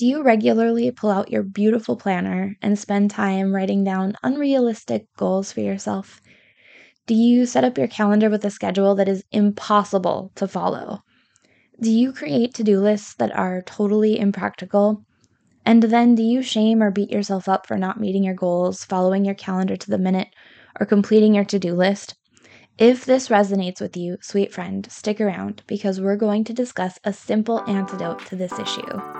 Do you regularly pull out your beautiful planner and spend time writing down unrealistic goals for yourself? Do you set up your calendar with a schedule that is impossible to follow? Do you create to do lists that are totally impractical? And then do you shame or beat yourself up for not meeting your goals, following your calendar to the minute, or completing your to do list? If this resonates with you, sweet friend, stick around because we're going to discuss a simple antidote to this issue.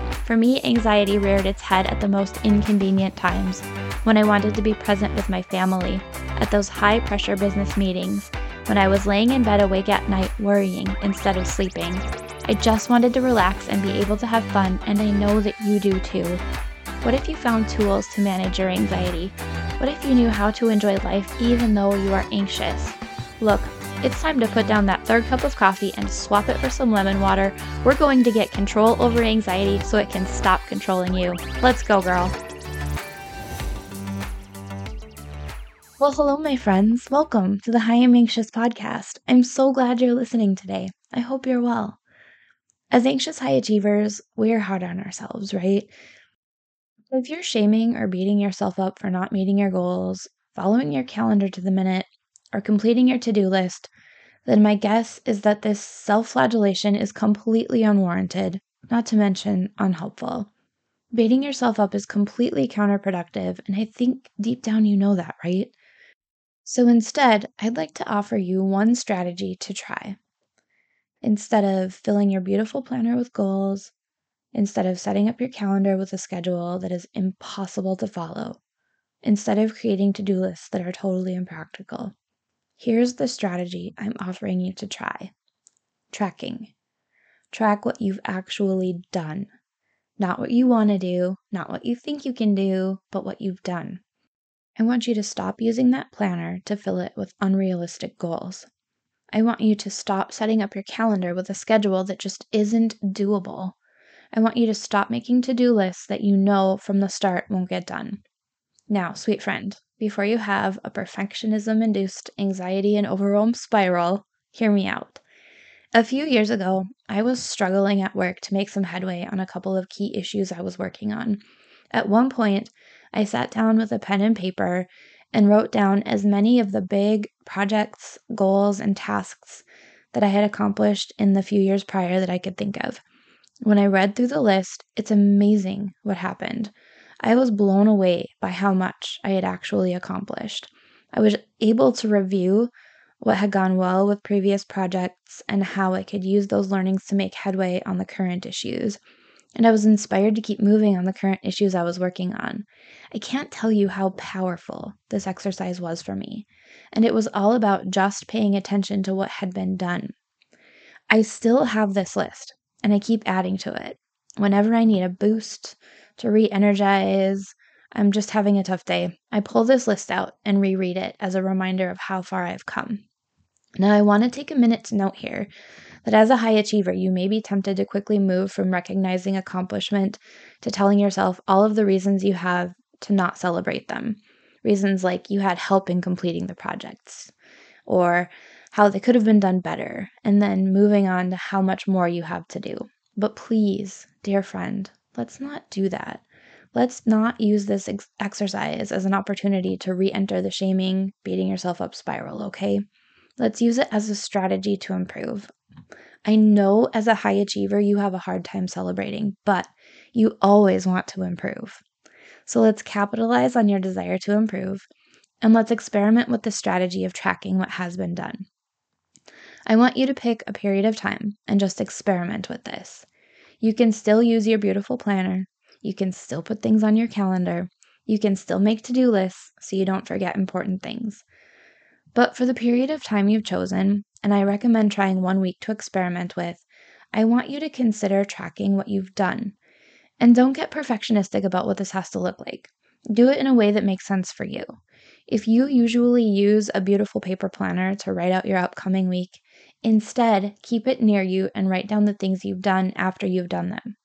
For me, anxiety reared its head at the most inconvenient times when I wanted to be present with my family, at those high pressure business meetings, when I was laying in bed awake at night worrying instead of sleeping. I just wanted to relax and be able to have fun, and I know that you do too. What if you found tools to manage your anxiety? What if you knew how to enjoy life even though you are anxious? Look, it's time to put down that third cup of coffee and swap it for some lemon water. We're going to get control over anxiety so it can stop controlling you. Let's go, girl. Well, hello, my friends. Welcome to the Hi, I'm Anxious podcast. I'm so glad you're listening today. I hope you're well. As anxious high achievers, we're hard on ourselves, right? If you're shaming or beating yourself up for not meeting your goals, following your calendar to the minute, or completing your to do list, then my guess is that this self flagellation is completely unwarranted, not to mention unhelpful. Beating yourself up is completely counterproductive, and I think deep down you know that, right? So instead, I'd like to offer you one strategy to try. Instead of filling your beautiful planner with goals, Instead of setting up your calendar with a schedule that is impossible to follow, instead of creating to do lists that are totally impractical, here's the strategy I'm offering you to try tracking. Track what you've actually done. Not what you want to do, not what you think you can do, but what you've done. I want you to stop using that planner to fill it with unrealistic goals. I want you to stop setting up your calendar with a schedule that just isn't doable. I want you to stop making to do lists that you know from the start won't get done. Now, sweet friend, before you have a perfectionism induced anxiety and overwhelm spiral, hear me out. A few years ago, I was struggling at work to make some headway on a couple of key issues I was working on. At one point, I sat down with a pen and paper and wrote down as many of the big projects, goals, and tasks that I had accomplished in the few years prior that I could think of. When I read through the list, it's amazing what happened. I was blown away by how much I had actually accomplished. I was able to review what had gone well with previous projects and how I could use those learnings to make headway on the current issues. And I was inspired to keep moving on the current issues I was working on. I can't tell you how powerful this exercise was for me. And it was all about just paying attention to what had been done. I still have this list and I keep adding to it. Whenever I need a boost to re energize, I'm just having a tough day, I pull this list out and reread it as a reminder of how far I've come. Now, I want to take a minute to note here that as a high achiever, you may be tempted to quickly move from recognizing accomplishment to telling yourself all of the reasons you have to not celebrate them. Reasons like you had help in completing the projects, or how they could have been done better, and then moving on to how much more you have to do. But please, dear friend, let's not do that. Let's not use this ex- exercise as an opportunity to re enter the shaming, beating yourself up spiral, okay? Let's use it as a strategy to improve. I know as a high achiever, you have a hard time celebrating, but you always want to improve. So let's capitalize on your desire to improve and let's experiment with the strategy of tracking what has been done. I want you to pick a period of time and just experiment with this. You can still use your beautiful planner. You can still put things on your calendar. You can still make to do lists so you don't forget important things. But for the period of time you've chosen, and I recommend trying one week to experiment with, I want you to consider tracking what you've done. And don't get perfectionistic about what this has to look like. Do it in a way that makes sense for you. If you usually use a beautiful paper planner to write out your upcoming week, instead keep it near you and write down the things you've done after you've done them.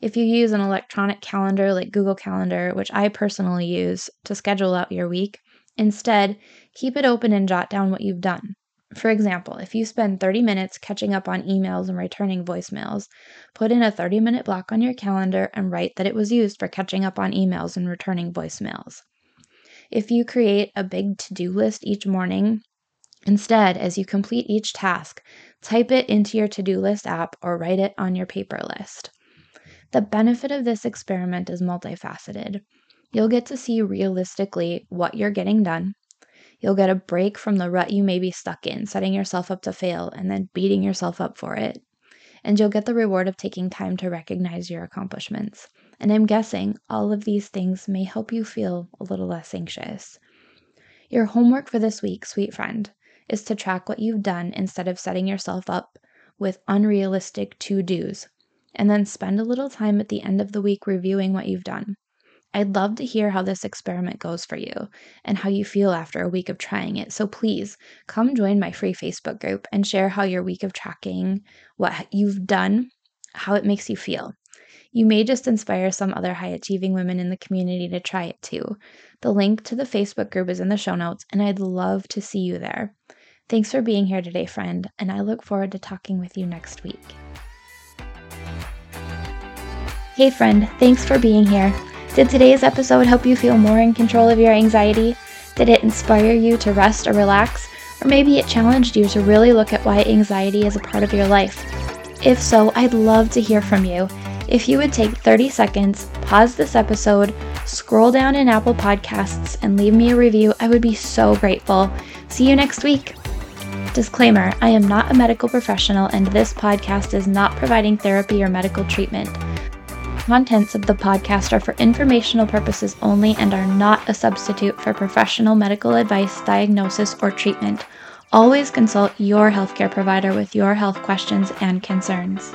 If you use an electronic calendar like Google Calendar, which I personally use to schedule out your week, instead keep it open and jot down what you've done. For example, if you spend 30 minutes catching up on emails and returning voicemails, put in a 30 minute block on your calendar and write that it was used for catching up on emails and returning voicemails. If you create a big to do list each morning, instead, as you complete each task, type it into your to do list app or write it on your paper list. The benefit of this experiment is multifaceted. You'll get to see realistically what you're getting done. You'll get a break from the rut you may be stuck in, setting yourself up to fail and then beating yourself up for it. And you'll get the reward of taking time to recognize your accomplishments. And I'm guessing all of these things may help you feel a little less anxious. Your homework for this week, sweet friend, is to track what you've done instead of setting yourself up with unrealistic to dos, and then spend a little time at the end of the week reviewing what you've done. I'd love to hear how this experiment goes for you and how you feel after a week of trying it. So please come join my free Facebook group and share how your week of tracking, what you've done, how it makes you feel. You may just inspire some other high achieving women in the community to try it too. The link to the Facebook group is in the show notes, and I'd love to see you there. Thanks for being here today, friend, and I look forward to talking with you next week. Hey, friend, thanks for being here. Did today's episode help you feel more in control of your anxiety? Did it inspire you to rest or relax? Or maybe it challenged you to really look at why anxiety is a part of your life? If so, I'd love to hear from you. If you would take 30 seconds, pause this episode, scroll down in Apple Podcasts, and leave me a review, I would be so grateful. See you next week. Disclaimer I am not a medical professional, and this podcast is not providing therapy or medical treatment. Contents of the podcast are for informational purposes only and are not a substitute for professional medical advice, diagnosis, or treatment. Always consult your healthcare provider with your health questions and concerns.